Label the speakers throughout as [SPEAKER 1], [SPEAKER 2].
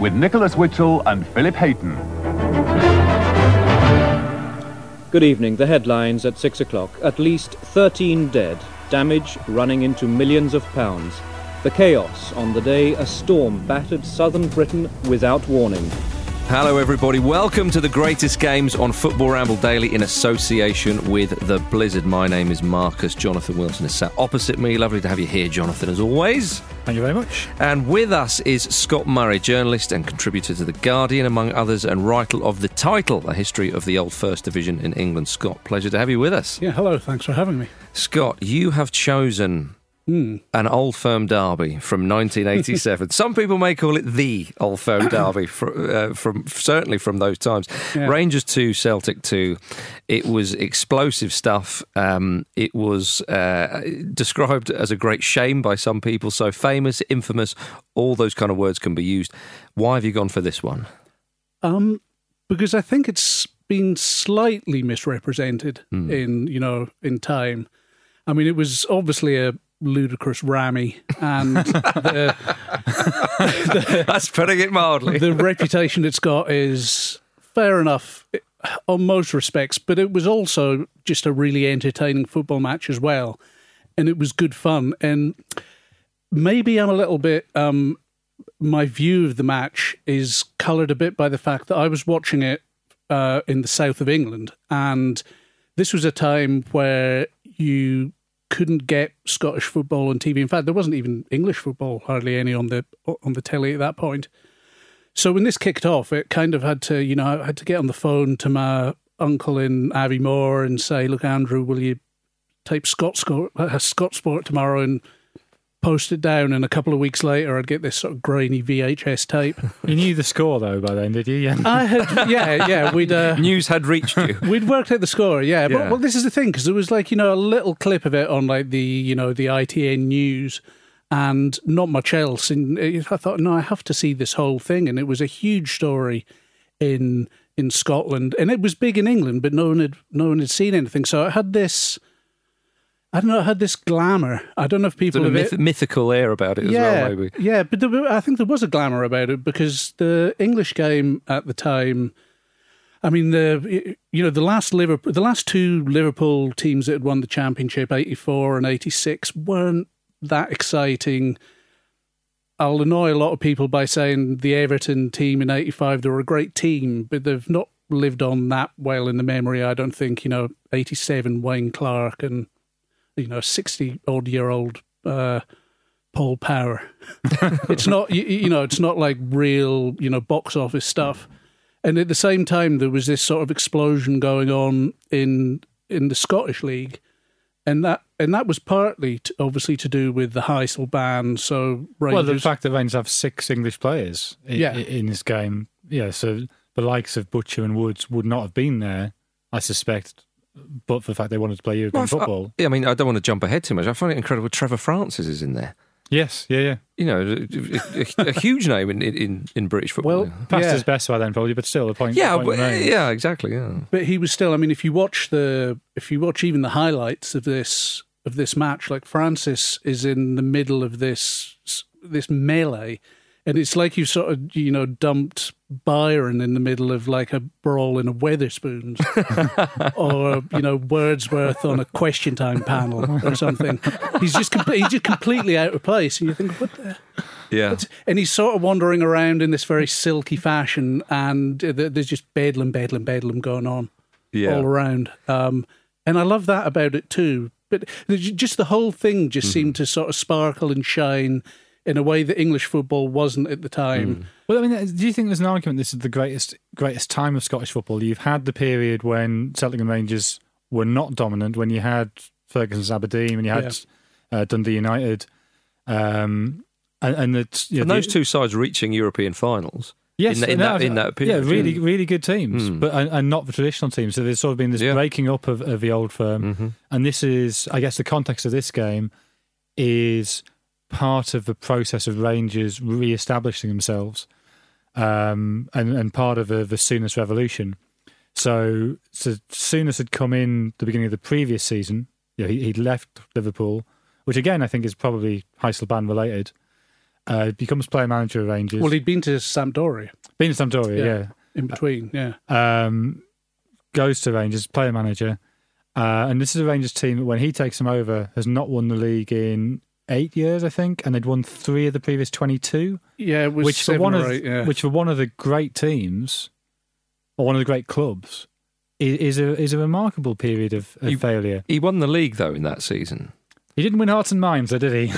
[SPEAKER 1] with Nicholas Witchell and Philip Hayton.
[SPEAKER 2] Good evening. The headlines at 6 o'clock. At least 13 dead. Damage running into millions of pounds. The chaos on the day a storm battered southern Britain without warning.
[SPEAKER 3] Hello, everybody. Welcome to the greatest games on Football Ramble Daily in association with the Blizzard. My name is Marcus. Jonathan Wilson is sat opposite me. Lovely to have you here, Jonathan, as always.
[SPEAKER 4] Thank you very much.
[SPEAKER 3] And with us is Scott Murray, journalist and contributor to The Guardian, among others, and writer of the title, A History of the Old First Division in England. Scott, pleasure to have you with us.
[SPEAKER 4] Yeah, hello. Thanks for having me.
[SPEAKER 3] Scott, you have chosen
[SPEAKER 4] Mm.
[SPEAKER 3] an Old Firm derby from 1987. Some people may call it the Old Firm derby, from, uh, from certainly from those times.
[SPEAKER 4] Yeah.
[SPEAKER 3] Rangers two, Celtic two. It was explosive stuff. Um, it was uh, described as a great shame by some people. So famous, infamous, all those kind of words can be used. Why have you gone for this one?
[SPEAKER 4] Um, because I think it's been slightly misrepresented
[SPEAKER 3] Hmm.
[SPEAKER 4] in you know in time. I mean, it was obviously a ludicrous rammy, and the,
[SPEAKER 3] That's putting it mildly.
[SPEAKER 4] the reputation it's got is fair enough on most respects, but it was also just a really entertaining football match as well, and it was good fun. And maybe I'm a little bit. Um, my view of the match is coloured a bit by the fact that I was watching it uh, in the south of England, and this was a time where you couldn't get Scottish football on TV. In fact, there wasn't even English football hardly any on the on the telly at that point. So when this kicked off, it kind of had to, you know, I had to get on the phone to my uncle in Aviemore and say, "Look, Andrew, will you tape Scotsport, uh, Scotsport tomorrow and post it down?" And a couple of weeks later, I'd get this sort of grainy VHS tape.
[SPEAKER 5] You knew the score though by then, did you? Yeah.
[SPEAKER 4] I had, yeah, yeah, we'd. Uh,
[SPEAKER 3] News had reached you.
[SPEAKER 4] We'd worked out the score, yeah.
[SPEAKER 3] Yeah.
[SPEAKER 4] But well, this is the thing because there was like you know a little clip of it on like the you know the ITN news, and not much else. And I thought, no, I have to see this whole thing, and it was a huge story in in Scotland, and it was big in England, but no one had no one had seen anything. So I had this. I don't know. It had this glamour. I don't know if people
[SPEAKER 3] Sort of
[SPEAKER 4] have
[SPEAKER 3] myth- mythical air about it as
[SPEAKER 4] yeah,
[SPEAKER 3] well, maybe.
[SPEAKER 4] Yeah, but there, I think there was a glamour about it because the English game at the time. I mean, the you know the last Liverpool, the last two Liverpool teams that had won the championship, eighty four and eighty six, weren't that exciting. I'll annoy a lot of people by saying the Everton team in '85 they were a great team, but they've not lived on that well in the memory. I don't think you know '87 Wayne Clarke and you know 60 odd year old uh, Paul Power. it's not you, you know it's not like real you know box office stuff. And at the same time, there was this sort of explosion going on in in the Scottish League, and that and that was partly to, obviously to do with the Heysel ban. So Rangers,
[SPEAKER 5] Well, the fact that Rangers have six English players in,
[SPEAKER 4] Yeah.
[SPEAKER 5] in this game, yeah, so the likes of Butcher and Woods would not have been there, I suspect, but for the fact they wanted to play European
[SPEAKER 3] Well,
[SPEAKER 5] football.
[SPEAKER 3] I, I mean, I don't want to jump ahead too much. I find it incredible. Trevor Francis is in there.
[SPEAKER 5] yes, yeah, yeah.
[SPEAKER 3] You know, a, a- a huge name in, in, in British football.
[SPEAKER 4] well,
[SPEAKER 5] Past
[SPEAKER 4] yeah.
[SPEAKER 5] his best by then, probably, but still, the point.
[SPEAKER 3] yeah,
[SPEAKER 5] the point
[SPEAKER 3] but- yeah, exactly. Yeah.
[SPEAKER 4] but he was still. I mean, if you watch the if you watch even the highlights of this of this match, like Francis is in the middle of this this melee, and it's like you've sort of you know dumped Byron in the middle of like a brawl in a Wetherspoons, or you know Wordsworth on a Question Time panel or something. He's just com- he's just completely out of place, and you think what the.
[SPEAKER 3] Yeah.
[SPEAKER 4] And he's sort of wandering around in this very silky fashion, and there's just bedlam, bedlam, bedlam going on
[SPEAKER 3] Yeah.
[SPEAKER 4] all around. Um, and I love that about it too. But just the whole thing just seemed to sort of sparkle and shine in a way that English football wasn't at the time.
[SPEAKER 5] Well, I mean, do you think there's an argument this is the greatest greatest time of Scottish football? You've had the period when Celtic and Rangers were not dominant, when you had Ferguson's Aberdeen, when you had uh, Dundee United, um, and, and that you know,
[SPEAKER 3] and those
[SPEAKER 5] the-
[SPEAKER 3] two sides reaching European finals.
[SPEAKER 5] Yes,
[SPEAKER 3] in, the- in
[SPEAKER 5] and
[SPEAKER 3] that in that period.
[SPEAKER 5] Yeah, really, really good teams,
[SPEAKER 3] Mm.
[SPEAKER 5] but and, and not the traditional teams. So there's sort of been this
[SPEAKER 3] Yeah.
[SPEAKER 5] breaking up of, of the old firm,
[SPEAKER 3] Mhm.
[SPEAKER 5] and this is, I guess, the context of this game is part of the process of Rangers re-establishing themselves, um, and and part of the, the Souness revolution. So, so Souness had come in the beginning of the previous season. You know, he, he'd left Liverpool, which again I think is probably Heysel ban related. Uh, becomes player manager of Rangers.
[SPEAKER 4] Well, he'd been to Sampdoria
[SPEAKER 5] Been to Sampdoria,
[SPEAKER 4] Yeah.
[SPEAKER 5] yeah.
[SPEAKER 4] in between, yeah.
[SPEAKER 5] Um, goes to Rangers, player manager. Uh, and this is a Rangers team that when he takes them over has not won the league in eight years, I think, and they'd won three of the previous 22,
[SPEAKER 4] Yeah, it was
[SPEAKER 5] which for one
[SPEAKER 4] or
[SPEAKER 5] of
[SPEAKER 4] eight, yeah.
[SPEAKER 5] which for one of the great teams or one of the great clubs is, is a is a remarkable period of, of
[SPEAKER 3] You-
[SPEAKER 5] failure.
[SPEAKER 3] He won the league though in that season.
[SPEAKER 5] He didn't win hearts and minds, though, did he?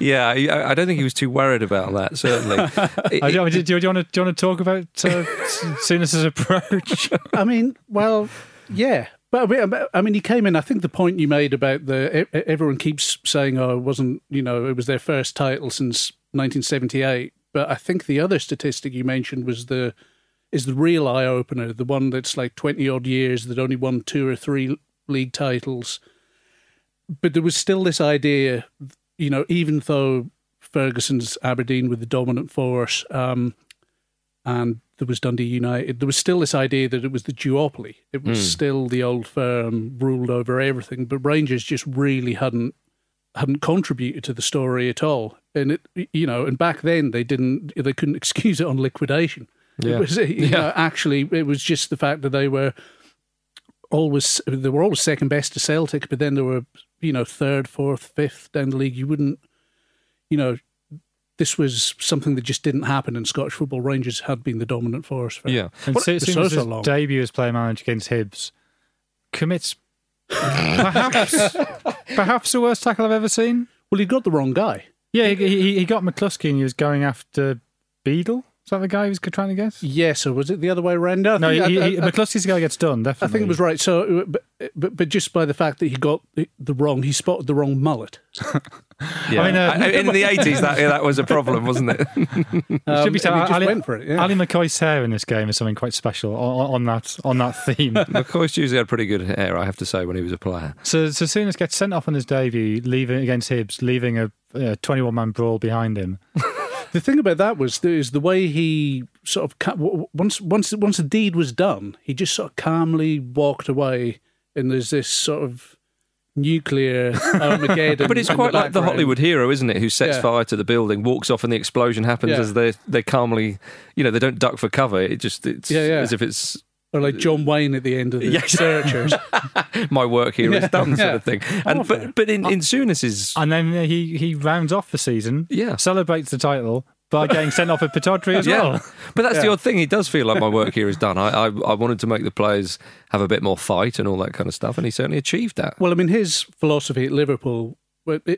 [SPEAKER 3] yeah, I, I don't think he was too worried about that. Certainly, It-
[SPEAKER 5] I don't- do, you- do you want to do you want to talk about uh, approach?
[SPEAKER 4] I mean, well, yeah. But I mean, he came in. I think the point you made about the everyone keeps saying, "Oh, it wasn't," you know, it was their first title since 1978. But I think the other statistic you mentioned was the is the real eye opener, the one that's like 20 odd years that only won two or three league titles. But there was still this idea, you know, even though Ferguson's Aberdeen were the dominant force, um, and there was Dundee United, there was still this idea that it was the duopoly. It was hmm. still the old firm ruled over everything. But Rangers just really hadn't hadn't contributed to the story at all. And it, you know, and back then they didn't, they couldn't excuse it on liquidation.
[SPEAKER 3] Yeah.
[SPEAKER 4] It was, you know, actually, it was just the fact that they were always they were always second best to Celtic, but then they were you know third, fourth, fifth down the league. You wouldn't, you know, this was something that just didn't happen in Scottish football. Rangers had been the dominant force. For,
[SPEAKER 3] yeah.
[SPEAKER 5] And
[SPEAKER 4] What-
[SPEAKER 5] so,
[SPEAKER 4] for
[SPEAKER 5] soon
[SPEAKER 4] so,
[SPEAKER 5] as
[SPEAKER 4] so
[SPEAKER 5] his
[SPEAKER 4] long.
[SPEAKER 5] debut as player manager against Hibs, commits perhaps perhaps the worst tackle I've ever seen.
[SPEAKER 4] Well, he got the wrong guy.
[SPEAKER 5] Yeah, he, he, he got McCluskey and he was going after Beadle. Is that the guy who's was trying to get?
[SPEAKER 4] Yes, or was it the other way around? I
[SPEAKER 5] No, he,
[SPEAKER 4] think-
[SPEAKER 5] he,
[SPEAKER 4] I- I-
[SPEAKER 5] McCluskey's the guy who gets done. Definitely, I
[SPEAKER 4] think it was right. So, but, but but just by the fact that he got the wrong, he spotted the wrong mullet.
[SPEAKER 3] yeah.
[SPEAKER 5] I mean, uh,
[SPEAKER 3] in the eighties, that that was a problem, wasn't it?
[SPEAKER 4] Um,
[SPEAKER 5] Should be
[SPEAKER 4] and he just
[SPEAKER 5] Ali,
[SPEAKER 4] went for it. Yeah.
[SPEAKER 5] Ally McCoist's hair in this game is something quite special on, on that on that theme.
[SPEAKER 3] McCoist's usually had pretty good hair, I have to say, when he was a player.
[SPEAKER 5] so, so Souness gets sent off on his debut, leaving against Hibs, leaving a twenty-one man brawl behind him.
[SPEAKER 4] The thing about that was is the way he sort of once once once the deed was done, he just sort of calmly walked away, and there's this sort of nuclear Armageddon.
[SPEAKER 3] But it's quite like the. Hollywood hero, isn't it? Who sets
[SPEAKER 4] Yeah.
[SPEAKER 3] fire to the building, walks off, and the explosion happens
[SPEAKER 4] Yeah.
[SPEAKER 3] as they they calmly, you know, they don't duck for cover. It just it's
[SPEAKER 4] yeah.
[SPEAKER 3] as if it's
[SPEAKER 4] Or like John Wayne at the end of the
[SPEAKER 3] Yes.
[SPEAKER 4] Searchers.
[SPEAKER 3] My work here is
[SPEAKER 4] Yeah.
[SPEAKER 3] done, sort
[SPEAKER 4] Yeah.
[SPEAKER 3] of thing. And
[SPEAKER 4] fair.
[SPEAKER 3] but but in in Souness's
[SPEAKER 5] And then he he rounds off the season,
[SPEAKER 3] Yeah.
[SPEAKER 5] celebrates the title by getting sent off at Pittodrie as
[SPEAKER 3] yeah.
[SPEAKER 5] well.
[SPEAKER 3] But that's the odd thing. It does feel like my work here is done. I, I I wanted to make the players have a bit more fight and all that kind of stuff, and he certainly achieved that.
[SPEAKER 4] Well, I mean, his philosophy at Liverpool,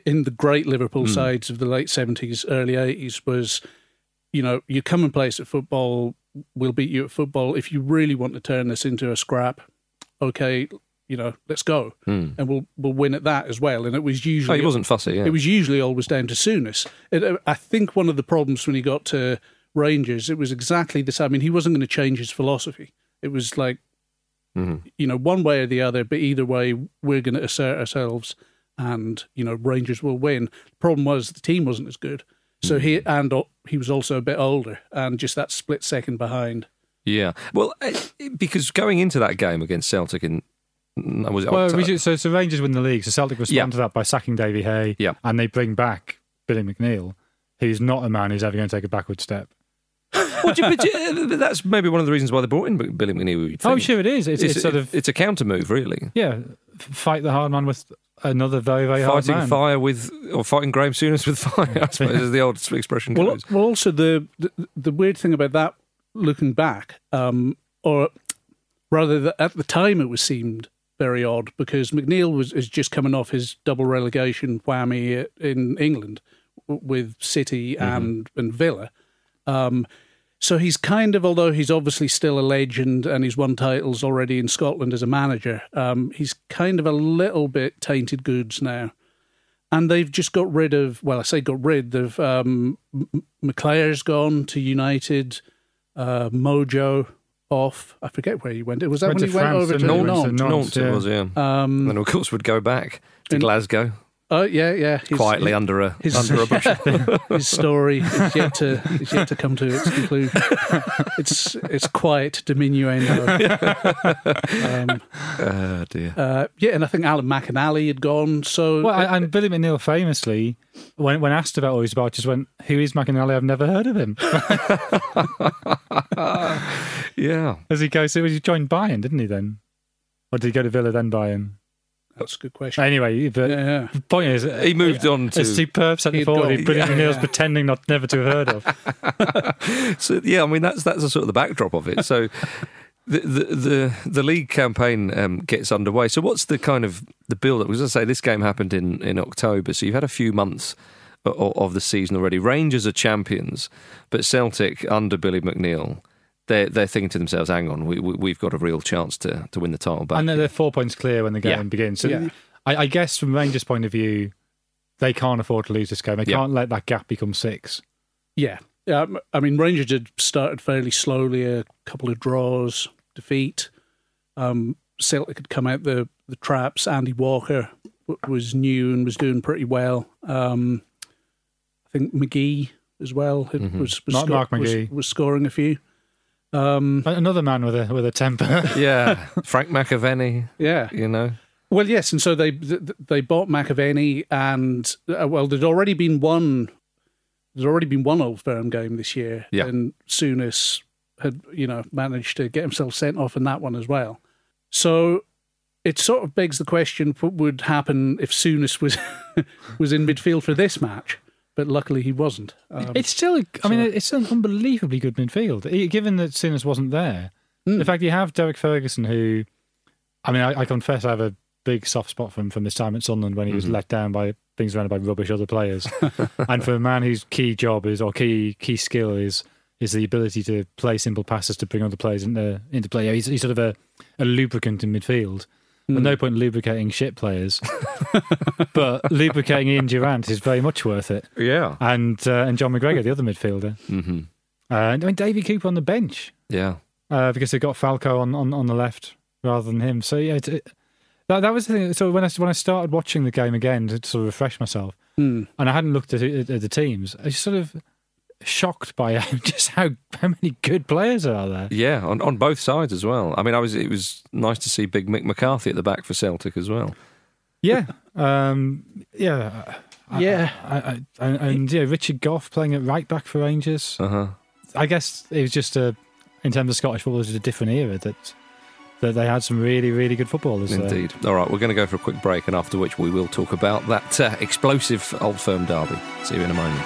[SPEAKER 4] in the great Liverpool
[SPEAKER 3] Hmm.
[SPEAKER 4] sides of the late 70s, early 80s, was, you know, you come and play us at football, we'll beat you at football. If you really want to turn this into a scrap, okay, you know, let's go. And we'll we'll win at that as well. And it was
[SPEAKER 3] Hmm. Oh,
[SPEAKER 4] usually.
[SPEAKER 3] he wasn't fussy. Yeah.
[SPEAKER 4] It was usually always down to Souness. It, uh, I think one of the problems when he got to Rangers, it was exactly the same. I mean, he wasn't going to change his philosophy. It was like,
[SPEAKER 3] Mm-hmm.
[SPEAKER 4] you know, one way or the other, but either way, we're going to assert ourselves and, you know, Rangers will win. The problem was the team wasn't as good. So he,
[SPEAKER 3] Mm-hmm.
[SPEAKER 4] and he was also a bit older and just that split second behind.
[SPEAKER 3] Yeah. Well, uh, because going into that game against Celtic in was it
[SPEAKER 5] Well,
[SPEAKER 3] Octo-
[SPEAKER 5] we should- so, so Rangers win the league. So Celtic respond
[SPEAKER 3] Yeah.
[SPEAKER 5] to that by sacking Davy Hay,
[SPEAKER 3] Yeah.
[SPEAKER 5] and they bring back Billy McNeill, who's not a man who's ever going to take a backward step.
[SPEAKER 3] Well, you- but you- that's maybe one of the reasons why they brought in Billy McNeill.
[SPEAKER 5] Oh, sure it is. It's, it's, sort of
[SPEAKER 3] it's a counter move, really.
[SPEAKER 5] yeah, fight the hard man with another very very hard
[SPEAKER 3] Fighting
[SPEAKER 5] man.
[SPEAKER 3] fire with, or fighting Graham Souness with fire, I suppose, is the old expression
[SPEAKER 4] Well,
[SPEAKER 3] goes.
[SPEAKER 4] well, also the, the the weird thing about that, looking back, um, or rather, that at the time it was seemed very odd because McNeill was is just coming off his double relegation whammy in England with City and and Villa. Um, so he's kind of, although he's obviously still a legend and he's won titles already in Scotland as a manager, um, he's kind of a little bit tainted goods now and they've just got rid of well i say got rid of um M- McClair's gone to united uh mojo off i forget where he went was that
[SPEAKER 5] Went
[SPEAKER 4] when
[SPEAKER 5] to
[SPEAKER 4] he went
[SPEAKER 5] France,
[SPEAKER 4] over to
[SPEAKER 5] didn't he?
[SPEAKER 4] Nantes?
[SPEAKER 5] Went to
[SPEAKER 3] Nantes, it
[SPEAKER 5] yeah.
[SPEAKER 3] was, yeah.
[SPEAKER 4] um
[SPEAKER 3] and of course would go back to
[SPEAKER 4] and-
[SPEAKER 3] Glasgow
[SPEAKER 4] oh yeah yeah his,
[SPEAKER 3] quietly under a
[SPEAKER 4] his-
[SPEAKER 3] under a bush.
[SPEAKER 4] his story is yet to is yet to come to its conclusion it's it's quiet diminuendo um,
[SPEAKER 3] oh dear.
[SPEAKER 4] uh, yeah and i think alan mcinally had gone so
[SPEAKER 5] Well, and and Billy McNeill famously, when when asked about all he's about, just went, "Who is McAnally? I've never heard of him."
[SPEAKER 3] Yeah.
[SPEAKER 5] As he goes, he joined Bayern, didn't he? Then, or did he go to Villa then Bayern?
[SPEAKER 4] That's a good question
[SPEAKER 5] Anyway, but
[SPEAKER 4] yeah, yeah.
[SPEAKER 5] the point is,
[SPEAKER 3] He moved on
[SPEAKER 5] a
[SPEAKER 3] to
[SPEAKER 5] superb centre
[SPEAKER 4] He'd
[SPEAKER 5] forward.
[SPEAKER 4] gone-
[SPEAKER 5] who Billy
[SPEAKER 4] yeah,
[SPEAKER 5] McNeill's
[SPEAKER 4] yeah.
[SPEAKER 5] pretending not never to have heard of.
[SPEAKER 3] So yeah, I mean that's that's a sort of the backdrop of it. So the the the, the league campaign um, gets underway. So what's the kind of the build up? Because I say this game happened in in October, so you've had a few months of, of the season already. Rangers are champions, but Celtic under Billy McNeill. They're, they're thinking to themselves, hang on, we, we, we've got a real chance to, to win the title back.
[SPEAKER 5] And they're, they're four points clear when the game
[SPEAKER 3] Yeah.
[SPEAKER 5] begins. So
[SPEAKER 4] Yeah.
[SPEAKER 5] I, I guess from Rangers' point of view, they can't afford to lose this game. They
[SPEAKER 3] Yeah.
[SPEAKER 5] can't let that gap become six.
[SPEAKER 4] Yeah. Yeah, um, I mean, Rangers had started fairly slowly, a couple of draws, defeat. Um, Celtic had come out the, the traps. Andy Walker was new and was doing pretty well. Um, I think McGhee as well had, was, was,
[SPEAKER 5] Mark- Mark
[SPEAKER 4] was,
[SPEAKER 5] McGhee.
[SPEAKER 4] was scoring a few. Um,
[SPEAKER 5] Another man with a with a temper.
[SPEAKER 3] yeah, Frank McAvenny,
[SPEAKER 4] yeah.
[SPEAKER 3] you know.
[SPEAKER 4] Well, yes, and so they they bought McAvenny, and uh, well, there'd already been one. There's already been one old firm game this year,
[SPEAKER 3] Yeah.
[SPEAKER 4] and Souness had you know managed to get himself sent off in that one as well. So it sort of begs the question: what would happen if Souness was was in midfield for this match? But luckily, he wasn't. Um,
[SPEAKER 5] it's still, I mean, it's an unbelievably good midfield. Given that Souness wasn't there,
[SPEAKER 4] Hmm.
[SPEAKER 5] the fact you have Derek Ferguson, who, I mean, I, I confess I have a big soft spot for him from his time at Sunderland when he was let down by being surrounded by rubbish other players, and for a man whose key job is or key key skill is is the ability to play simple passes to bring other players into into play. He's, he's sort of a, a lubricant in midfield. At no point lubricating shit players, but lubricating Ian Durrant is very much worth it.
[SPEAKER 3] Yeah.
[SPEAKER 5] And uh, and John McGregor, the other midfielder,
[SPEAKER 3] hmm
[SPEAKER 5] uh, and I mean Davy Cooper on the bench
[SPEAKER 3] Yeah.
[SPEAKER 5] uh, because they got Falco on, on, on the left rather than him. So yeah, it, it, that that was the thing. So when I when I started watching the game again to sort of refresh myself,
[SPEAKER 4] hmm.
[SPEAKER 5] and I hadn't looked at, it, at the teams, I was sort of shocked by just how how many good players are there.
[SPEAKER 3] Yeah, on, on both sides as well. I mean, I was it was nice to see Big Mick McCarthy at the back for Celtic as well.
[SPEAKER 5] Yeah, um, yeah, I-
[SPEAKER 4] Yeah.
[SPEAKER 5] I, I, I, and yeah, Richard Gough playing at right back for Rangers.
[SPEAKER 3] Uh huh.
[SPEAKER 5] I guess it was just a, in terms of Scottish football, it was a different era that that they had some really, really good footballers. there.
[SPEAKER 3] Indeed. All right, we're going to go for a quick break, and after which we will talk about that uh, explosive Old Firm derby. See you in a moment.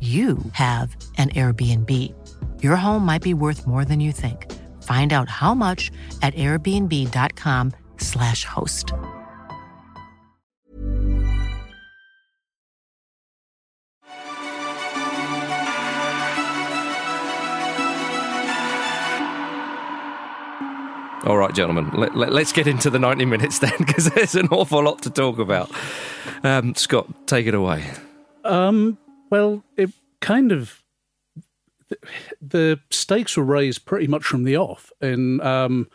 [SPEAKER 6] you have an Airbnb. Your home might be worth more than you think. Find out how much at airbnb.com/slash host.
[SPEAKER 3] All right, gentlemen, let, let, us get into the 90 minutes then, because there's an awful lot to talk about. Um, Scott, take it away.
[SPEAKER 4] Um, well, it kind of the stakes were raised pretty much from the off, and um,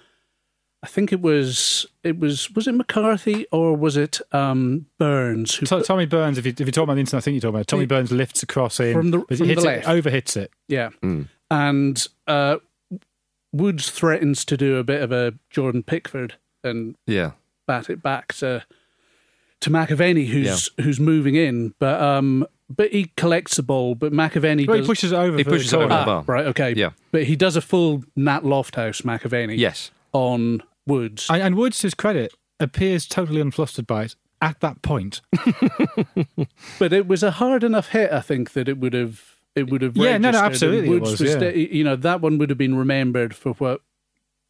[SPEAKER 4] I think it was it was was it McCarthy or was it um, Burns? Who
[SPEAKER 5] T- Tommy Burns, if you if you talk about the internet, I think you're talking about Tommy Burns lifts across in
[SPEAKER 4] From the- from
[SPEAKER 5] hits
[SPEAKER 4] the
[SPEAKER 5] it,
[SPEAKER 4] left.
[SPEAKER 5] overhits it.
[SPEAKER 4] Yeah.
[SPEAKER 3] Mm.
[SPEAKER 4] And uh, Woods threatens to do a bit of a Jordan Pickford and
[SPEAKER 3] Yeah.
[SPEAKER 4] bat it back to to McAvenny, who's who's moving in, but um, but he collects the ball, but McAvenny
[SPEAKER 5] Well, he pushes it over.
[SPEAKER 3] He pushes it over
[SPEAKER 5] corner.
[SPEAKER 3] the bar.
[SPEAKER 4] right, okay,
[SPEAKER 3] Yeah.
[SPEAKER 4] but he does a full Nat Lofthouse McAvenny,
[SPEAKER 3] Yes.
[SPEAKER 4] on Woods.
[SPEAKER 5] And, and Woods, to his credit, appears totally unflustered by it at that point.
[SPEAKER 4] but it was a hard enough hit, I think, that it would have it would have
[SPEAKER 5] Yeah, no, no,
[SPEAKER 4] registered, and
[SPEAKER 5] absolutely it
[SPEAKER 4] Woods
[SPEAKER 5] was, yeah.
[SPEAKER 4] the- you know that one would have been remembered for what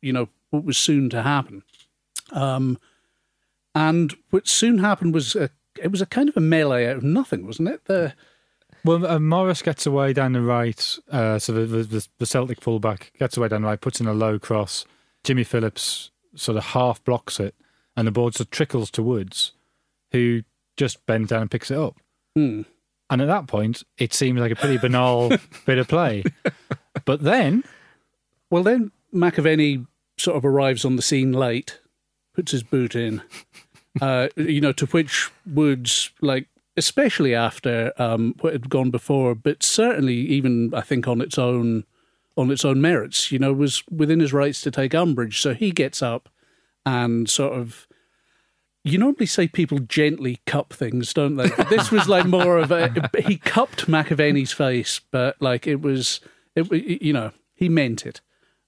[SPEAKER 4] you know what was soon to happen. Um, and what soon happened was a, it was a kind of a melee out of nothing, wasn't it? The
[SPEAKER 5] Well, uh, Morris gets away down the right, uh, so the, the, the Celtic fullback gets away down the right, puts in a low cross. Jimmy Phillips sort of half blocks it, and the ball sort of trickles to Woods, who just bends down and picks it up.
[SPEAKER 4] hmm.
[SPEAKER 5] And at that point, it seems like a pretty banal bit of play. But then,
[SPEAKER 4] well, then McAvenny sort of arrives on the scene late, puts his boot in, uh, you know, to which Woods like. Especially after um, what had gone before, but certainly even I think on its own, on its own merits, you know, was within his rights to take umbrage. So he gets up and sort of. You normally say people gently cup things, don't they? This was like more of a. He cupped McAvenny's face, but like it was, it you know, he meant it.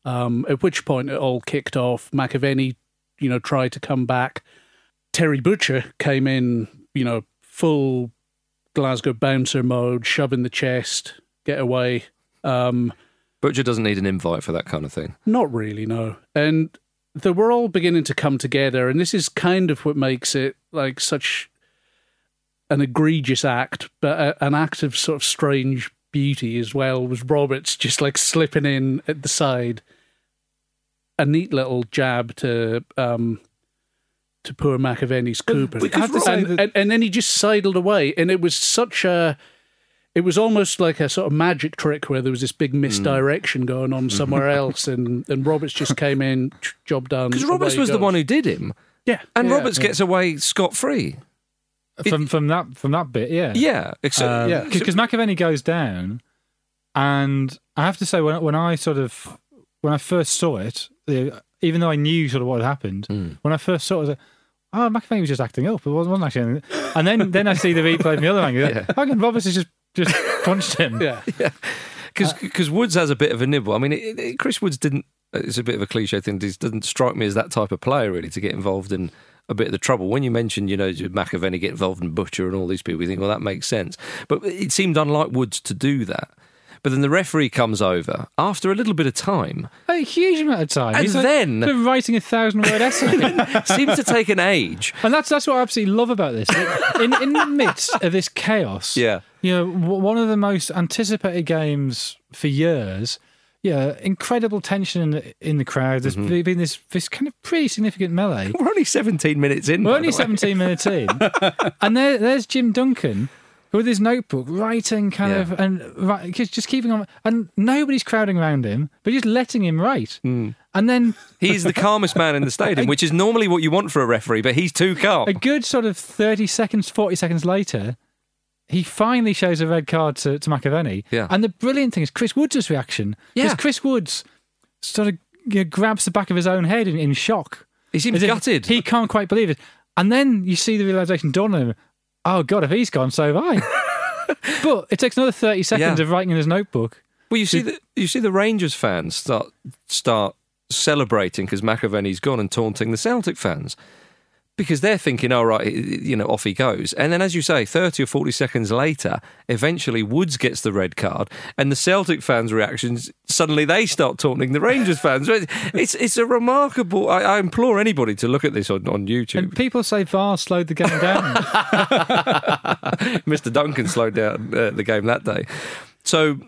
[SPEAKER 4] Um, at which point it all kicked off. McAvenny, you know, tried to come back. Terry Butcher came in, you know, full Glasgow bouncer mode, shove in the chest, get away. Um,
[SPEAKER 3] Butcher doesn't need an invite for that kind of thing.
[SPEAKER 4] not really, no. And they were all beginning to come together, and this is kind of what makes it like such an egregious act, but a, an act of sort of strange beauty as well. Was Roberts just like slipping in at the side, a neat little jab to um to poor McAvenny's Cooper,
[SPEAKER 5] I have to say
[SPEAKER 4] and,
[SPEAKER 5] that-
[SPEAKER 4] and, and then he just sidled away, and it was such a. It was almost like a sort of magic trick where there was this big misdirection going on mm. somewhere else, and, and Roberts just came in, job done.
[SPEAKER 3] Because Roberts
[SPEAKER 4] away he
[SPEAKER 3] was the one who did him.
[SPEAKER 4] yeah,
[SPEAKER 3] And
[SPEAKER 4] yeah.
[SPEAKER 3] Roberts gets away scot free.
[SPEAKER 5] from from that from that bit, yeah,
[SPEAKER 3] Yeah, except, um,
[SPEAKER 4] yeah.
[SPEAKER 5] because McAvenny goes down, and I have to say when when I sort of when I first saw it, the, even though I knew sort of what had happened,
[SPEAKER 3] Hmm.
[SPEAKER 5] when I first saw it, I was like, oh, McAvenny was just acting up. It wasn't, wasn't actually, anything. and then then I see the replay from the other angle.
[SPEAKER 3] Yeah.
[SPEAKER 5] Hang on, Roberts has just just punched him.
[SPEAKER 4] Yeah.
[SPEAKER 3] because Woods has a bit of a nibble. I mean, it, it, Chris Woods didn't. It's a bit of a cliche thing. He doesn't strike me as that type of player really to get involved in a bit of the trouble. When you mentioned, you know, McAvenny get involved in Butcher and all these people, you think, well, that makes sense. But it seemed unlike Woods to do that. But then the referee comes over after a little bit of time.
[SPEAKER 5] A huge amount of time.
[SPEAKER 3] And
[SPEAKER 5] He's like,
[SPEAKER 3] then-
[SPEAKER 5] been writing a thousand word essay.
[SPEAKER 3] Seems to take an age.
[SPEAKER 5] And that's that's what I absolutely love about this. In in the midst of this chaos,
[SPEAKER 3] Yeah.
[SPEAKER 5] you know, one of the most anticipated games for years. Yeah, incredible tension in the, in the crowd. There's
[SPEAKER 3] Mm-hmm.
[SPEAKER 5] been this this kind of pretty significant melee.
[SPEAKER 3] We're only 17 minutes in.
[SPEAKER 5] We're only
[SPEAKER 3] the way.
[SPEAKER 5] 17 minutes in, and there, there's Jim Duncan with his notebook writing, kind
[SPEAKER 3] Yeah.
[SPEAKER 5] of, and right, just just keeping on, and nobody's crowding around him, but just letting him write.
[SPEAKER 3] Mm.
[SPEAKER 5] And then
[SPEAKER 3] He's the calmest man in the stadium, which is normally what you want for a referee, but he's too calm.
[SPEAKER 5] a good sort of 30 seconds, 40 seconds later, he finally shows a red card to, to McAvenny.
[SPEAKER 3] Yeah.
[SPEAKER 5] And the brilliant thing is Chris Woods' reaction. Because
[SPEAKER 3] Yeah.
[SPEAKER 5] Chris Woods sort of you know, grabs the back of his own head in, in shock.
[SPEAKER 3] He seems
[SPEAKER 5] As
[SPEAKER 3] gutted.
[SPEAKER 5] He can't quite believe it. And then you see the realization dawn on him oh, God, if he's gone, so have I. but it takes another 30 seconds
[SPEAKER 3] Yeah.
[SPEAKER 5] of writing in his notebook.
[SPEAKER 3] Well, you see the you see the Rangers fans start start celebrating because McAvenny's gone and taunting the Celtic fans because they're thinking, "All right, you know, off he goes." And then, as you say, thirty or forty seconds later, eventually Woods gets the red card, and the Celtic fans' reactions suddenly they start taunting the Rangers fans. It's it's a remarkable. I, I implore anybody to look at this on on YouTube.
[SPEAKER 5] And people say VAR slowed the game down.
[SPEAKER 3] Mr. Duncan slowed down uh, the game that day. So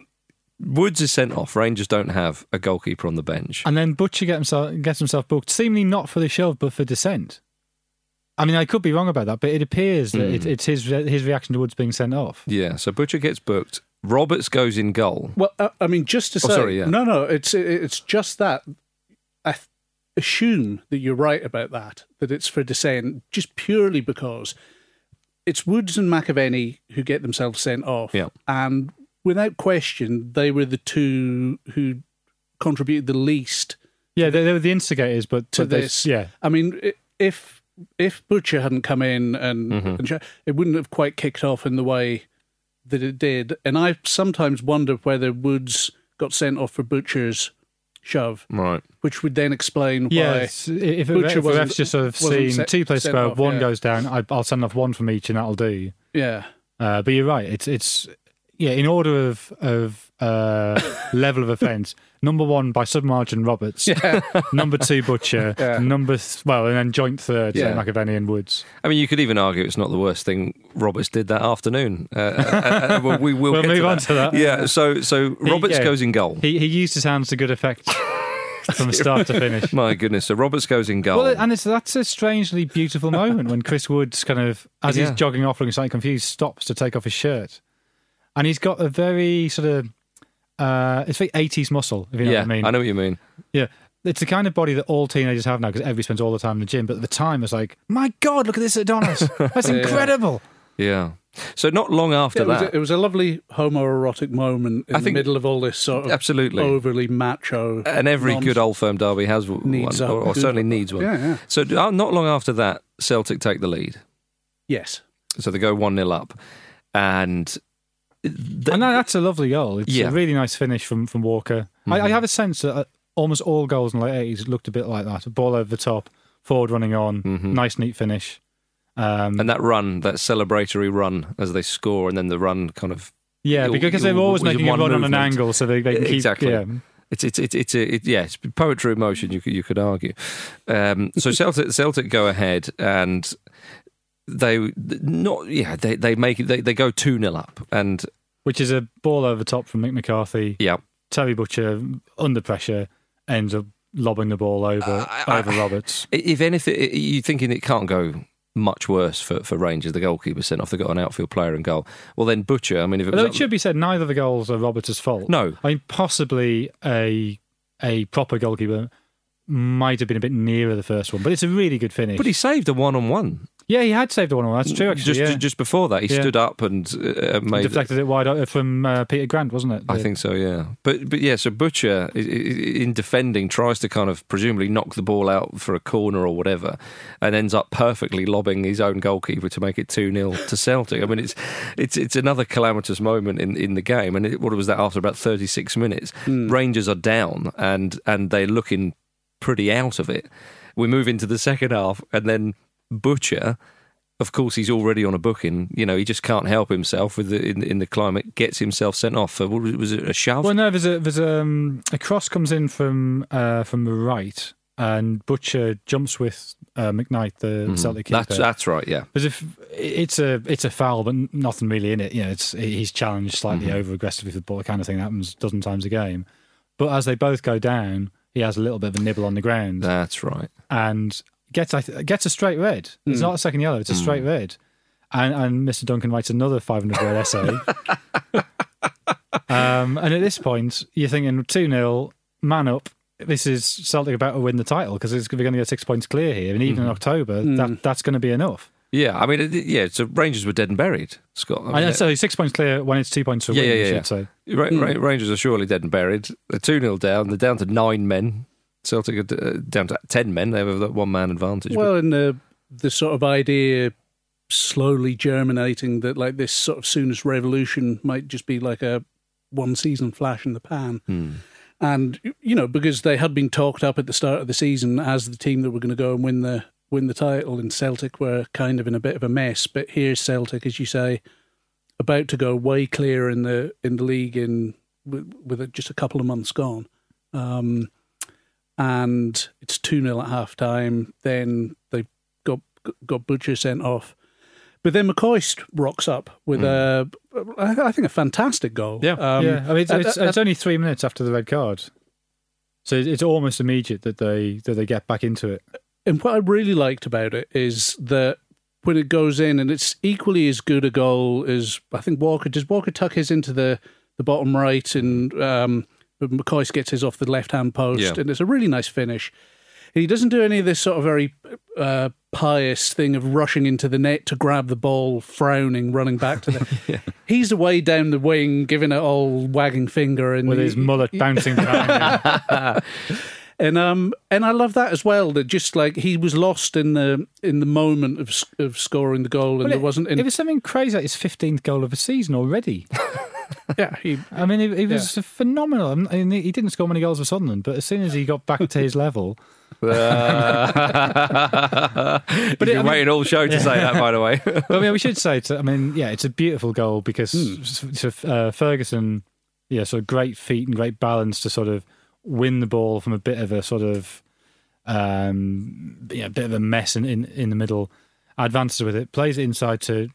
[SPEAKER 3] Woods is sent off. Rangers don't have a goalkeeper on the bench.
[SPEAKER 5] And then Butcher get himself, gets himself booked, seemingly not for the shove, but for dissent. I mean, I could be wrong about that, but it appears that
[SPEAKER 3] Hmm.
[SPEAKER 5] it, it's his his reaction to Woods being sent off.
[SPEAKER 3] Yeah, so Butcher gets booked. Roberts goes in goal.
[SPEAKER 4] Well, uh, I mean, just to
[SPEAKER 3] Oh,
[SPEAKER 4] say,
[SPEAKER 3] sorry, yeah.
[SPEAKER 4] no, no, it's it's just that. I th- assume that you're right about that. That it's for dissent, just purely because it's Woods and McAvenny who get themselves sent off,
[SPEAKER 3] Yeah.
[SPEAKER 4] and without question, they were the two who contributed the least
[SPEAKER 5] Yeah, they, they were the instigators, but,
[SPEAKER 4] to
[SPEAKER 5] but
[SPEAKER 4] this.
[SPEAKER 5] yeah,
[SPEAKER 4] I mean, if if Butcher hadn't come in and,
[SPEAKER 3] Mm-hmm.
[SPEAKER 4] and it wouldn't have quite kicked off in the way that it did. And I sometimes wonder whether Woods got sent off for Butcher's shove,
[SPEAKER 3] Right.
[SPEAKER 4] which would then explain why.
[SPEAKER 5] Yes, if,
[SPEAKER 4] Butcher
[SPEAKER 5] if the
[SPEAKER 4] wasn't-
[SPEAKER 5] just sort of seen
[SPEAKER 4] set-
[SPEAKER 5] two players
[SPEAKER 4] sent
[SPEAKER 5] square,
[SPEAKER 4] off,
[SPEAKER 5] one
[SPEAKER 4] yeah.
[SPEAKER 5] goes down, I, I'll send off one from each, and that'll do.
[SPEAKER 4] Yeah,
[SPEAKER 5] Uh, but you're right. It's it's yeah. In order of of uh, level of offence, number one by submargin Roberts. number two Butcher.
[SPEAKER 4] Yeah.
[SPEAKER 5] Number th- well, and then joint third
[SPEAKER 3] Yeah.
[SPEAKER 5] yeah. McAvenny and Woods.
[SPEAKER 3] I mean, you could even argue it's not the worst thing Roberts did that afternoon. Uh, uh, uh, well, we will
[SPEAKER 5] We'll
[SPEAKER 3] get
[SPEAKER 5] move
[SPEAKER 3] to
[SPEAKER 5] on
[SPEAKER 3] that.
[SPEAKER 5] to that.
[SPEAKER 3] Yeah. So so
[SPEAKER 5] He-
[SPEAKER 3] Roberts
[SPEAKER 5] yeah.
[SPEAKER 3] goes in goal.
[SPEAKER 5] He he used his hands to good effect from start to finish.
[SPEAKER 3] My goodness. So Roberts goes in goal.
[SPEAKER 5] Well, and it's that's a strangely beautiful moment when Chris Woods kind of, as
[SPEAKER 3] Yeah.
[SPEAKER 5] he's jogging off, looking slightly confused, stops to take off his shirt, and he's got a very sort of, uh, it's very eighties muscle, if you know
[SPEAKER 3] yeah,
[SPEAKER 5] what I mean.
[SPEAKER 3] I know what you mean.
[SPEAKER 5] Yeah, it's the kind of body that all teenagers have now because everybody spends all the time in the gym. But at the time, it's like, my God, look at this Adonis! That's incredible.
[SPEAKER 3] Yeah. So not long after
[SPEAKER 4] Yeah, it, was
[SPEAKER 3] that,
[SPEAKER 4] a, it was a lovely homoerotic moment in
[SPEAKER 3] I
[SPEAKER 4] the middle of all this sort of
[SPEAKER 3] Absolutely.
[SPEAKER 4] overly macho.
[SPEAKER 3] and every
[SPEAKER 4] nonsense.
[SPEAKER 3] good old firm derby has one,
[SPEAKER 4] Needs a
[SPEAKER 3] or, or certainly needs one.
[SPEAKER 4] Yeah, yeah.
[SPEAKER 3] So uh, not long after that, Celtic take the lead.
[SPEAKER 4] Yes.
[SPEAKER 3] So they go one 0 up, and
[SPEAKER 5] And that, that's a lovely goal. It's
[SPEAKER 3] Yeah.
[SPEAKER 5] a really nice finish from from Walker. I, I have a sense that uh, almost all goals in the late eighties looked a bit like that: a ball over the top, forward running on, nice neat finish. Um,
[SPEAKER 3] and that run, that celebratory run as they score, and then the run kind of
[SPEAKER 5] yeah, because they're always making a run on an angle, so they, they can keep
[SPEAKER 3] exactly.
[SPEAKER 5] Yeah.
[SPEAKER 3] It's it's it's it's a, it, yeah, it's poetry of motion. You could you could argue. Um, so Celtic Celtic go ahead and they not yeah they they make it they, they go two 0 up and
[SPEAKER 5] Which is a ball over top from Mick McCarthy.
[SPEAKER 3] yeah
[SPEAKER 5] Terry Butcher under pressure ends up lobbing the ball over
[SPEAKER 3] Uh, I-
[SPEAKER 5] over Roberts.
[SPEAKER 3] if anything you're thinking it can't go much worse for, for Rangers. The goalkeeper sent off. They got an outfield player in goal. Well, then Butcher. I mean, if it was
[SPEAKER 5] Although it should be said, neither of the goals are Roberts' fault.
[SPEAKER 3] No.
[SPEAKER 5] I mean possibly a a proper goalkeeper might have been a bit nearer the first one, but it's a really good finish.
[SPEAKER 3] but he saved a one on one.
[SPEAKER 5] Yeah, he had saved a one all. That's true. Actually,
[SPEAKER 3] just
[SPEAKER 5] yeah.
[SPEAKER 3] just before that, he
[SPEAKER 5] Yeah.
[SPEAKER 3] stood up and uh, made
[SPEAKER 5] deflected it wide from uh, Peter Grant, wasn't it?
[SPEAKER 3] I think so, yeah. But but yeah, so Butcher i- i- in defending tries to kind of presumably knock the ball out for a corner or whatever, and ends up perfectly lobbing his own goalkeeper to make it two 0 to Celtic. I mean, it's it's it's another calamitous moment in, in the game. And it, what was that after about thirty six minutes? Rangers are down and and they're looking pretty out of it. We move into the second half, and then Butcher of course, he's already on a booking. You know, he just can't help himself with the, in, in the climate. Gets himself sent off for what was it, a shove?
[SPEAKER 5] Well, no, there's a there's a, um, a cross comes in from uh, from the right, and Butcher jumps with uh, McKnight, the Celtic keeper.
[SPEAKER 3] Mm-hmm. that's that's right. Yeah,
[SPEAKER 5] As if it's a it's a foul, but nothing really in it. You know, it's he's challenged slightly
[SPEAKER 3] Mm-hmm.
[SPEAKER 5] over aggressively for the ball. Kind of thing that happens a dozen times a game. But as they both go down, he has a little bit of a nibble on the ground
[SPEAKER 3] that's right.
[SPEAKER 5] and gets gets a straight red. It's hmm. not a second yellow; it's a hmm. straight red. And, and Mr. Duncan writes another 500 word essay. um, and at this point, you're thinking 2 0, man up. This is Celtic about to win the title because we're going to get six points clear here. And even in hmm. October, that, that's going to be enough.
[SPEAKER 3] Yeah, I mean, it, yeah. So Rangers were dead and buried, Scott. I mean,
[SPEAKER 5] so six points clear when it's two points for
[SPEAKER 3] yeah,
[SPEAKER 5] win,
[SPEAKER 3] yeah,
[SPEAKER 5] you
[SPEAKER 3] yeah.
[SPEAKER 5] should say.
[SPEAKER 3] Ra- Ra- Rangers are surely dead and buried. They're two 0 down. They're down to nine men. Celtic are uh, down to ten men. They have that one man advantage.
[SPEAKER 4] Well, and the the sort of idea slowly germinating that like this sort of Souness revolution might just be like a one season flash in the pan. And you know, because they had been talked up at the start of the season as the team that were going to go and win the win the title, and Celtic were kind of in a bit of a mess. But here's Celtic, as you say, about to go way clear in the in the league in with, with just a couple of months gone. Um, and it's 2 0 at half time. Then they got got Butcher sent off. But then McCoist rocks up with a, I think, a fantastic goal.
[SPEAKER 3] Yeah.
[SPEAKER 4] Um,
[SPEAKER 5] yeah, I mean, it's,
[SPEAKER 4] at-
[SPEAKER 5] it's,
[SPEAKER 4] at-
[SPEAKER 5] it's only three minutes after the red card. So it's almost immediate that they that they get back into it.
[SPEAKER 4] And what I really liked about it is that when it goes in, and it's equally as good a goal as I think Walker. Does Walker tuck his into the, the bottom right, and um, but McCoist gets his off the left hand post,
[SPEAKER 3] Yeah.
[SPEAKER 4] and it's a really nice finish. He doesn't do any of this sort of very uh, pious thing of rushing into the net to grab the ball, frowning, running back to the. He's away down the wing, giving it all wagging finger, and
[SPEAKER 5] With his mullet bouncing behind him.
[SPEAKER 4] and um and I love that as well. That just like he was lost in the in the moment of of scoring the goal, and
[SPEAKER 5] Well,
[SPEAKER 4] there
[SPEAKER 5] it,
[SPEAKER 4] wasn't.
[SPEAKER 5] it was something crazy like his 15th goal of the season already.
[SPEAKER 4] yeah, he,
[SPEAKER 5] I mean, he, he was phenomenal. I mean, he didn't score many goals for Sunderland, but as soon as he got back to his level,
[SPEAKER 3] but
[SPEAKER 5] it-
[SPEAKER 3] been
[SPEAKER 5] I mean-
[SPEAKER 3] waiting all show to say that, by the way.
[SPEAKER 5] Well, I mean, we should say, to, I mean, yeah, it's a beautiful goal because sort of, uh, Ferguson, yeah, sort of great feet and great balance to sort of win the ball from a bit of a sort of, um, yeah, bit of a mess in, in, in the middle, advances with it, plays it inside to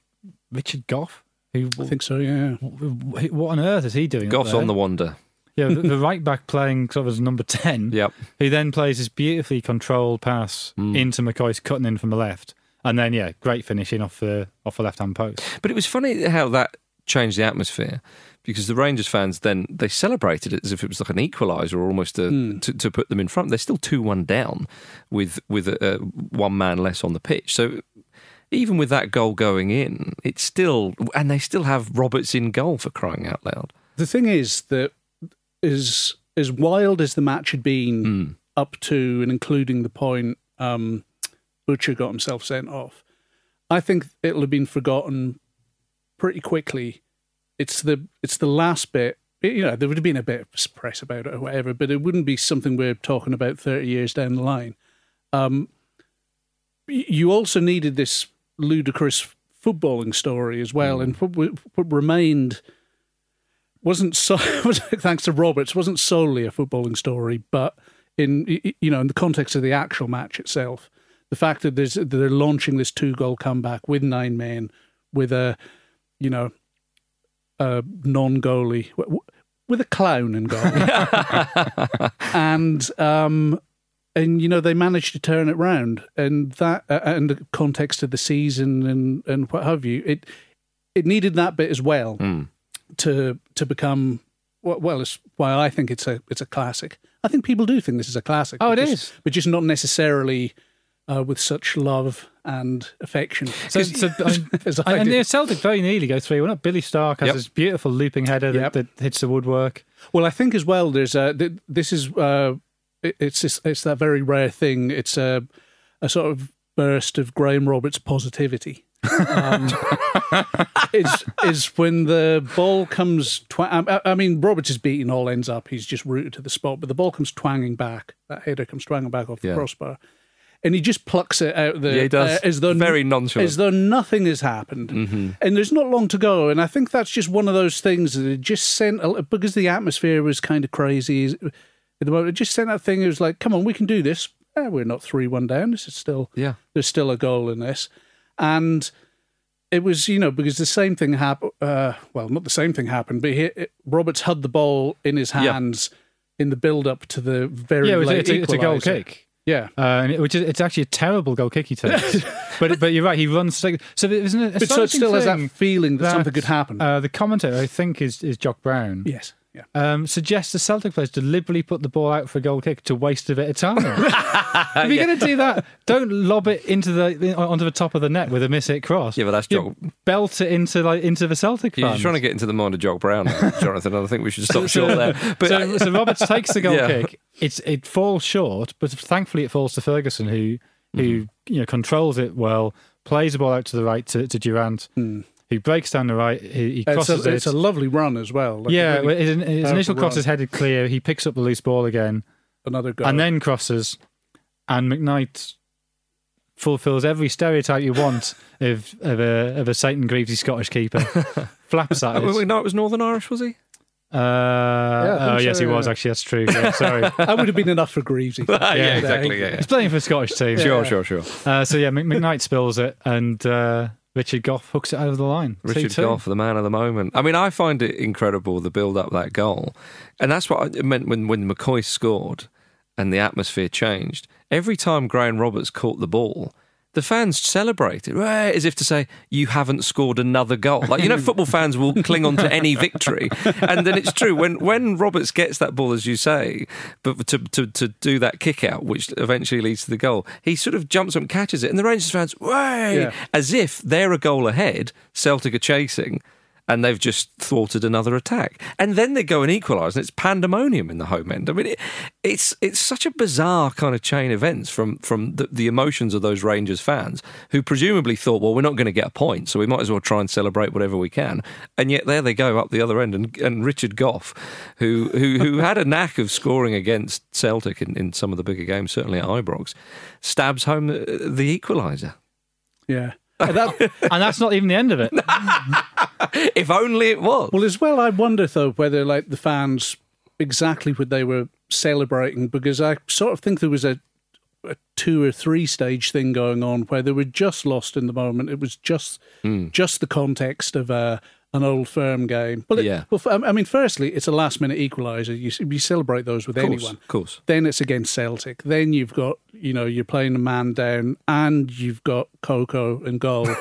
[SPEAKER 5] Richard Gough. Who,
[SPEAKER 4] I think so. Yeah,
[SPEAKER 5] what on earth is he doing? up Gough's
[SPEAKER 3] on the wander.
[SPEAKER 5] Yeah, the, the right back playing sort of as number 10.
[SPEAKER 3] Yep.
[SPEAKER 5] Who then plays this beautifully controlled pass
[SPEAKER 3] Hmm.
[SPEAKER 5] into McCoist cutting in from the left. And then, yeah, great finishing off the off the left hand post.
[SPEAKER 3] But it was funny how that changed the atmosphere because the Rangers fans then they celebrated it as if it was like an equaliser or almost a, to, to put them in front. They're still two one down with with a, a one man less on the pitch. So even with that goal going in, it's still and they still have Roberts in goal for crying out loud.
[SPEAKER 4] the thing is that as as wild as the match had been
[SPEAKER 3] Hmm.
[SPEAKER 4] up to and including the point um, Butcher got himself sent off, I think it'll have been forgotten pretty quickly. It's the it's the last bit. You know, there would have been a bit of press about it or whatever, but it wouldn't be something we're talking about thirty years down the line. Um, you also needed this ludicrous footballing story as well, and what, what remained wasn't so thanks to Roberts wasn't solely a footballing story, but in you know in the context of the actual match itself, the fact that there's that they're launching this two goal comeback with nine men, with a you know a non goalie with a clown in goal, and um and you know they managed to turn it round, and that uh, and the context of the season and and what have you, it it needed that bit as well to to become well, well it's why I think it's a it's a classic. I think people do think this is a classic.
[SPEAKER 5] Oh, it
[SPEAKER 4] just,
[SPEAKER 5] is.
[SPEAKER 4] but just not necessarily uh, with such love and affection.
[SPEAKER 5] So, so I
[SPEAKER 4] As I
[SPEAKER 5] and the Celtic very nearly go three one not Billy Stark has
[SPEAKER 3] Yep.
[SPEAKER 5] this beautiful looping header that,
[SPEAKER 4] Yep.
[SPEAKER 5] that hits the woodwork.
[SPEAKER 4] Well, I think as well. There's a this is uh, it- it's this, it's that very rare thing. It's a a sort of burst of Graham Roberts positivity. um, is is when the ball comes. Twa- I, I mean, Roberts is beating all ends up. He's just rooted to the spot, but the ball comes twanging back. That header comes twanging back off the
[SPEAKER 3] Yeah.
[SPEAKER 4] crossbar, and he just plucks it out the
[SPEAKER 3] Yeah, he does.
[SPEAKER 4] uh, as though
[SPEAKER 3] Very nonchalant.
[SPEAKER 4] as though nothing has happened.
[SPEAKER 3] Mm-hmm.
[SPEAKER 4] And there's not long to go. And I think that's just one of those things that it just sent, a- because the atmosphere was kind of crazy at the moment, it just sent that thing. It was like, come on, we can do this. Eh, we're not 3 1 down. This is still,
[SPEAKER 3] Yeah.
[SPEAKER 4] there's still a goal in this. And it was, you know, because the same thing happened. Uh, well, not the same thing happened, but he, it, Roberts had the ball in his
[SPEAKER 3] Yeah.
[SPEAKER 4] hands in the build up to the very
[SPEAKER 5] Yeah, it was,
[SPEAKER 4] late
[SPEAKER 5] it's, a, it's a goal kick.
[SPEAKER 4] Yeah.
[SPEAKER 5] Uh, it, which is, it's actually a terrible goal kick he takes. but but you're right, he runs. So isn't it?
[SPEAKER 4] But so it still has that feeling that, something could happen.
[SPEAKER 5] Uh, the commentator, I think, is is Jock Brown.
[SPEAKER 4] yes. Yeah.
[SPEAKER 5] Um, suggests the Celtic players deliberately put the ball out for a goal kick to waste a bit of time. if you're going to do that, don't lob it into the onto the top of the net with a miss hit cross.
[SPEAKER 3] Yeah, but that's
[SPEAKER 5] You
[SPEAKER 3] Jock.
[SPEAKER 5] belt it into like into the Celtic
[SPEAKER 3] You're trying to get into the mind of Jock Brown, now, Jonathan. I think we should stop short there. But
[SPEAKER 5] so, so Roberts takes the goal
[SPEAKER 3] Yeah.
[SPEAKER 5] kick. It's it falls short, but thankfully it falls to Ferguson, who who
[SPEAKER 3] Mm-hmm.
[SPEAKER 5] you know controls it well, plays the ball out to the right to, to Durrant, who breaks down the right. He, he
[SPEAKER 4] It's
[SPEAKER 5] crosses
[SPEAKER 4] a,
[SPEAKER 5] it.
[SPEAKER 4] it's a lovely run as well. like
[SPEAKER 5] yeah,
[SPEAKER 4] really
[SPEAKER 5] his, his
[SPEAKER 4] powerful
[SPEAKER 5] initial cross
[SPEAKER 4] run.
[SPEAKER 5] is headed clear. He picks up the loose ball again,
[SPEAKER 4] another goal.
[SPEAKER 5] and then crosses, and McKnight fulfills every stereotype you want of of a of a Satan Greavesy Scottish keeper. Flaps at
[SPEAKER 3] we
[SPEAKER 5] it.
[SPEAKER 3] know it was Northern Irish, was he?
[SPEAKER 5] Uh,
[SPEAKER 4] I
[SPEAKER 5] oh
[SPEAKER 4] think
[SPEAKER 5] yes,
[SPEAKER 4] so,
[SPEAKER 5] he was actually. That's true. Yeah, sorry.
[SPEAKER 4] that would have been enough for Greavesy.
[SPEAKER 3] yeah,
[SPEAKER 5] exactly,
[SPEAKER 3] exactly. Yeah,
[SPEAKER 5] He's playing for a Scottish team.
[SPEAKER 3] Sure, sure, sure.
[SPEAKER 5] Uh, so yeah, Mc- McKnight spills it, and uh, Richard Gough hooks it over the line.
[SPEAKER 3] Richard
[SPEAKER 5] 2-2.
[SPEAKER 3] Gough, the man of the moment. I mean, I find it incredible the build up that goal, and that's what I meant when when McCoist scored and the atmosphere changed. Every time Graham Roberts caught the ball. The fans celebrated, right, as if to say, "You haven't scored another goal." Like you know, football fans will cling on to any victory, and then it's true when when Roberts gets that ball, as you say, but to to, to do that kick out, which eventually leads to the goal, he sort of jumps up and catches it, and the Rangers fans, way,
[SPEAKER 4] Yeah.
[SPEAKER 3] as if they're a goal ahead, Celtic are chasing, and they've just thwarted another attack. And then they go and equalise, and it's pandemonium in the home end. I mean, it, it's it's such a bizarre kind of chain of events from from the, the emotions of those Rangers fans who presumably thought, well, we're not going to get a point, so we might as well try and celebrate whatever we can. And yet there they go up the other end, and, and Richard Gough, who who who had a knack of scoring against Celtic in, in some of the bigger games, certainly at Ibrox, stabs home the, the equaliser.
[SPEAKER 4] Yeah. And that,
[SPEAKER 5] and that's not even the end of it.
[SPEAKER 3] If only it was.
[SPEAKER 4] well, as well, I wonder though whether like the fans exactly what they were celebrating because I sort of think there was a, a two or three stage thing going on where they were just lost in the moment. It was just
[SPEAKER 3] Hmm.
[SPEAKER 4] just the context of uh, an old firm game. Well, it-
[SPEAKER 3] Yeah.
[SPEAKER 4] well, I mean, firstly, it's a last minute equaliser. You, you celebrate those with
[SPEAKER 3] course,
[SPEAKER 4] anyone.
[SPEAKER 3] of course.
[SPEAKER 4] Then it's against Celtic. Then you've got, you know, you're playing a man down and you've got Coco and goal.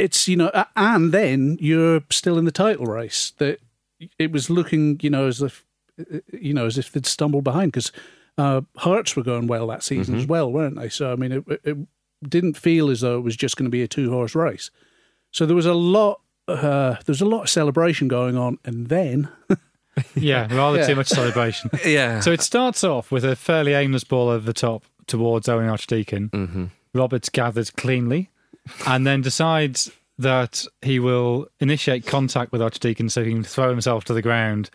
[SPEAKER 4] it's, you know, and then you're still in the title race. That it was looking, you know, as if, you know, as if they'd stumbled behind because uh, Hearts were going well that season as well, weren't they? So, I mean, it, it didn't feel as though it was just going to be a two horse race. So there was a lot, uh, there was a lot of celebration going on. And then,
[SPEAKER 5] Yeah, rather
[SPEAKER 4] Yeah.
[SPEAKER 5] too much celebration.
[SPEAKER 3] Yeah.
[SPEAKER 5] So it starts off with a fairly aimless ball over the top towards Owen Archdeacon.
[SPEAKER 3] Mm-hmm.
[SPEAKER 5] Roberts gathers cleanly and then decides that he will initiate contact with Archdeacon so he can throw himself to the ground,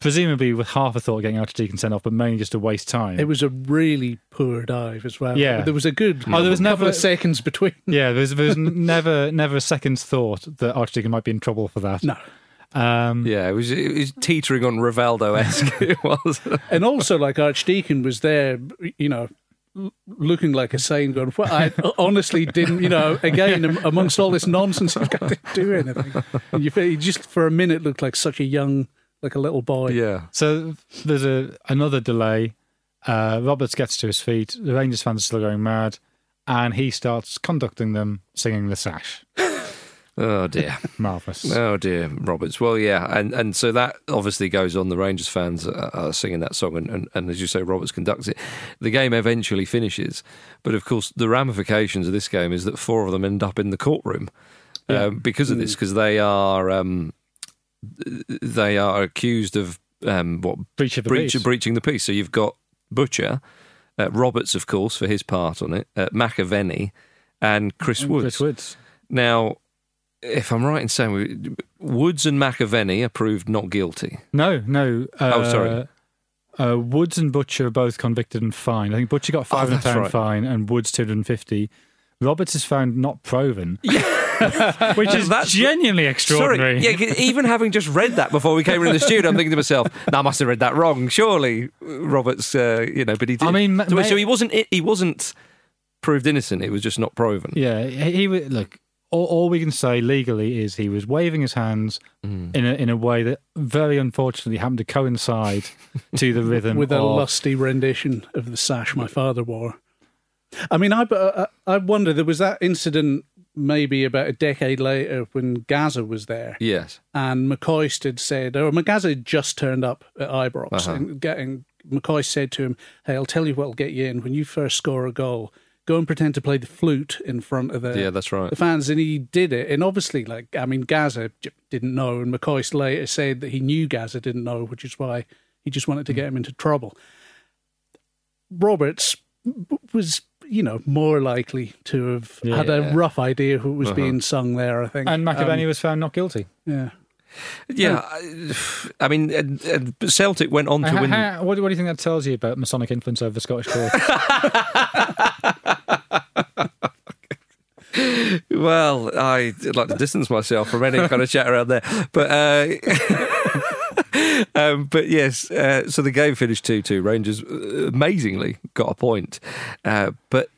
[SPEAKER 5] presumably with half a thought of getting Archdeacon sent off, but mainly just to waste time.
[SPEAKER 4] It was a really poor dive as well.
[SPEAKER 5] Yeah.
[SPEAKER 4] there was a good
[SPEAKER 5] Oh, there was
[SPEAKER 4] couple
[SPEAKER 5] never-
[SPEAKER 4] of seconds between.
[SPEAKER 5] yeah, there was never never a second's thought that Archdeacon might be in trouble for that.
[SPEAKER 4] No,
[SPEAKER 5] Um,
[SPEAKER 3] Yeah, it was it was teetering on Rivaldo esque. it was.
[SPEAKER 4] and also like Archdeacon was there, you know, l- looking like a saint. Going, well, I honestly didn't, you know, again amongst all this nonsense, he's got to do anything. And you, feel- just for a minute looked like such a young, like a little boy.
[SPEAKER 3] Yeah.
[SPEAKER 5] So there's a another delay. Uh, Roberts gets to his feet. The Rangers fans are still going mad, and he starts conducting them singing the sash.
[SPEAKER 3] Oh dear.
[SPEAKER 5] Marvellous.
[SPEAKER 3] Oh dear, Roberts. Well, yeah, and and so that obviously goes on. The Rangers fans are, are singing that song, and, and, and as you say, Roberts conducts it. The game eventually finishes, but of course, the ramifications of this game is that four of them end up in the courtroom
[SPEAKER 4] Yeah.
[SPEAKER 3] um, because of this, because they are um, they are accused of um, what
[SPEAKER 5] Breach of
[SPEAKER 3] breach,
[SPEAKER 5] peace.
[SPEAKER 3] breaching the peace. So you've got Butcher, uh, Roberts, of course, for his part on it, uh, McAvennie, and Chris
[SPEAKER 5] And
[SPEAKER 3] Woods.
[SPEAKER 5] Chris Woods.
[SPEAKER 3] Now, if I'm right in saying Woods and McAvennie are proved not guilty.
[SPEAKER 5] No, no. Uh,
[SPEAKER 3] Oh, sorry.
[SPEAKER 5] Uh, Woods and Butcher are both convicted and fined. I think Butcher got a five hundred
[SPEAKER 3] Oh,
[SPEAKER 5] pound
[SPEAKER 3] right.
[SPEAKER 5] fine and Woods two hundred and fifty. Roberts is found not proven, which is
[SPEAKER 3] That's-
[SPEAKER 5] genuinely extraordinary.
[SPEAKER 3] Sorry, yeah, even having just read that before we came into the studio, I'm thinking to myself, "No, I must have read that wrong." Surely, Roberts, uh, you know, but he did.
[SPEAKER 5] I mean,
[SPEAKER 3] so,
[SPEAKER 5] ma-
[SPEAKER 3] so he wasn't. He wasn't proved innocent. It was just not proven.
[SPEAKER 5] Yeah, he, he look. All, all we can say legally is he was waving his hands
[SPEAKER 3] Mm.
[SPEAKER 5] in a in a way that very unfortunately happened to coincide to the rhythm
[SPEAKER 4] with a lusty rendition of the sash my father wore. I mean, I uh, I wonder there was that incident maybe about a decade later when Gaza was there,
[SPEAKER 3] Yes.
[SPEAKER 4] and McCoist had said, or McGaza had just turned up at Ibrox,
[SPEAKER 3] Uh-huh.
[SPEAKER 4] and, getting McCoist said to him, "Hey, I'll tell you what'll get you in when you first score a goal." Go and pretend to play the flute in front of the
[SPEAKER 3] Yeah, that's right.
[SPEAKER 4] the fans, and he did it. And obviously, like I mean, Gaza didn't know, and McCoist later said that he knew Gaza didn't know, which is why he just wanted to get him into trouble. Roberts was, you know, more likely to have had a rough idea who was
[SPEAKER 3] Uh-huh.
[SPEAKER 4] being sung there. I think,
[SPEAKER 5] and McAvennie
[SPEAKER 4] Um,
[SPEAKER 5] was found not guilty.
[SPEAKER 4] yeah.
[SPEAKER 3] Yeah. I, I mean, and, and Celtic went on to
[SPEAKER 5] How-
[SPEAKER 3] win.
[SPEAKER 5] how- what, do- what do you think that tells you about Masonic influence over the Scottish court?
[SPEAKER 3] Well, I'd like to distance myself from any kind of chat around there, but uh, um, but yes. Uh, so the game finished two-two. Rangers uh, amazingly got a point, uh, but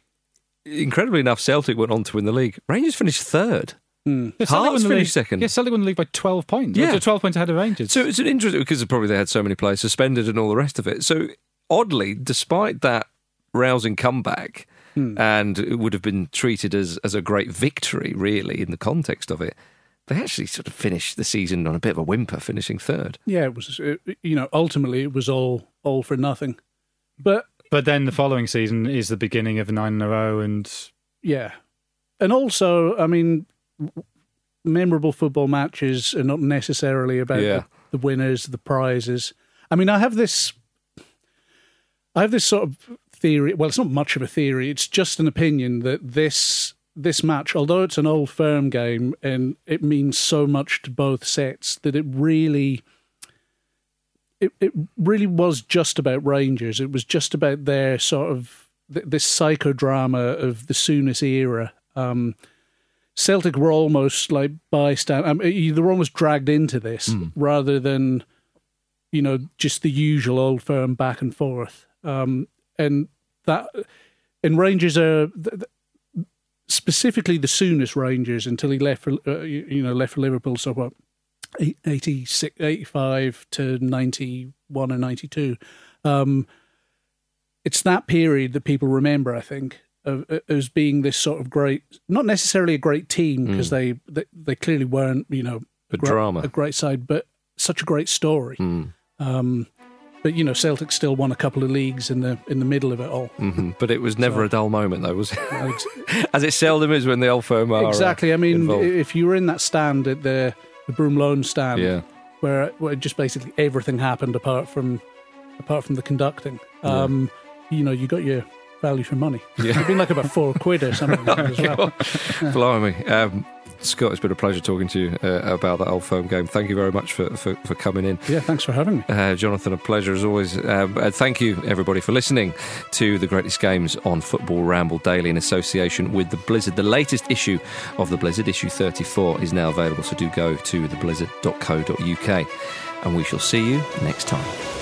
[SPEAKER 3] incredibly enough, Celtic went on to win the league. Rangers finished third.
[SPEAKER 5] Yeah, Celtic
[SPEAKER 3] Hearts finished second.
[SPEAKER 5] Yeah, Celtic won the league by 12 points.
[SPEAKER 3] Yeah.
[SPEAKER 5] Yeah. 12 points ahead of Rangers.
[SPEAKER 3] So it's an interesting because probably they had so many players suspended and all the rest of it. So oddly, despite that rousing comeback, and it would have been treated as as a great victory, really, in the context of it, they actually sort of finished the season on a bit of a whimper, finishing third.
[SPEAKER 4] yeah, it was. uh, You know, ultimately, it was all all for nothing. But
[SPEAKER 5] but then the following season is the beginning of nine in a row, and
[SPEAKER 4] Yeah. And also, I mean, memorable football matches are not necessarily about
[SPEAKER 3] Yeah.
[SPEAKER 4] the, the winners, the prizes. I mean, I have this, I have this sort of theory. Well, it's not much of a theory. It's just an opinion that this this match, although it's an old firm game and it means so much to both sets, that it really. It, it really was just about Rangers. It was just about their sort of th- this psychodrama of the Souness era. Um, Celtic were almost like bystand. I mean, they were almost dragged into this rather than, you know, just the usual old firm back and forth. Um, and that, and Rangers are specifically the Souness Rangers until he left for, uh, you know, left for Liverpool. So what, eight- 86, 85 to ninety one and ninety two. Um, it's that period that people remember, I think, of, as being this sort of great, not necessarily a great team because they, they they clearly weren't, you know,
[SPEAKER 3] But
[SPEAKER 4] gre-
[SPEAKER 3] drama.
[SPEAKER 4] a great side, but such a great story.
[SPEAKER 3] Hmm.
[SPEAKER 4] Um, but you know, Celtic still won a couple of leagues in the in the middle of it all.
[SPEAKER 3] hmm But it was never a dull moment, though, was it? As it seldom is when the old firm are uh,
[SPEAKER 4] exactly. I mean,
[SPEAKER 3] involved.
[SPEAKER 4] if you were in that stand at the the Broomloan stand,
[SPEAKER 3] Yeah.
[SPEAKER 4] where, where just basically everything happened apart from apart from the conducting, um, you know, you got your value for money.
[SPEAKER 3] Yeah.
[SPEAKER 4] It'd been like about four quid or something as well.
[SPEAKER 3] Blimey. Um, Scott, it's been a pleasure talking to you uh, about that old firm game. Thank you very much for, for, for coming in.
[SPEAKER 4] Yeah, thanks for having me.
[SPEAKER 3] Uh, Jonathan, a pleasure as always. Um, and thank you, everybody, for listening to the greatest games on Football Ramble Daily in association with the Blizzard. The latest issue of the Blizzard, issue 34, is now available, so do go to theblizzard.co.uk. And we shall see you next time.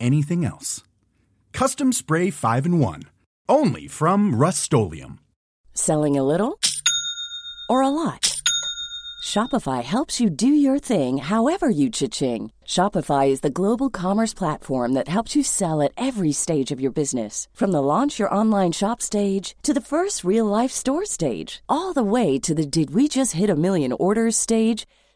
[SPEAKER 7] anything else. Custom Spray 5 in 1. Only from Rust
[SPEAKER 8] Selling a little or a lot? Shopify helps you do your thing however you cha-ching. Shopify is the global commerce platform that helps you sell at every stage of your business. From the launch your online shop stage to the first real life store stage, all the way to the did we just hit a million orders stage.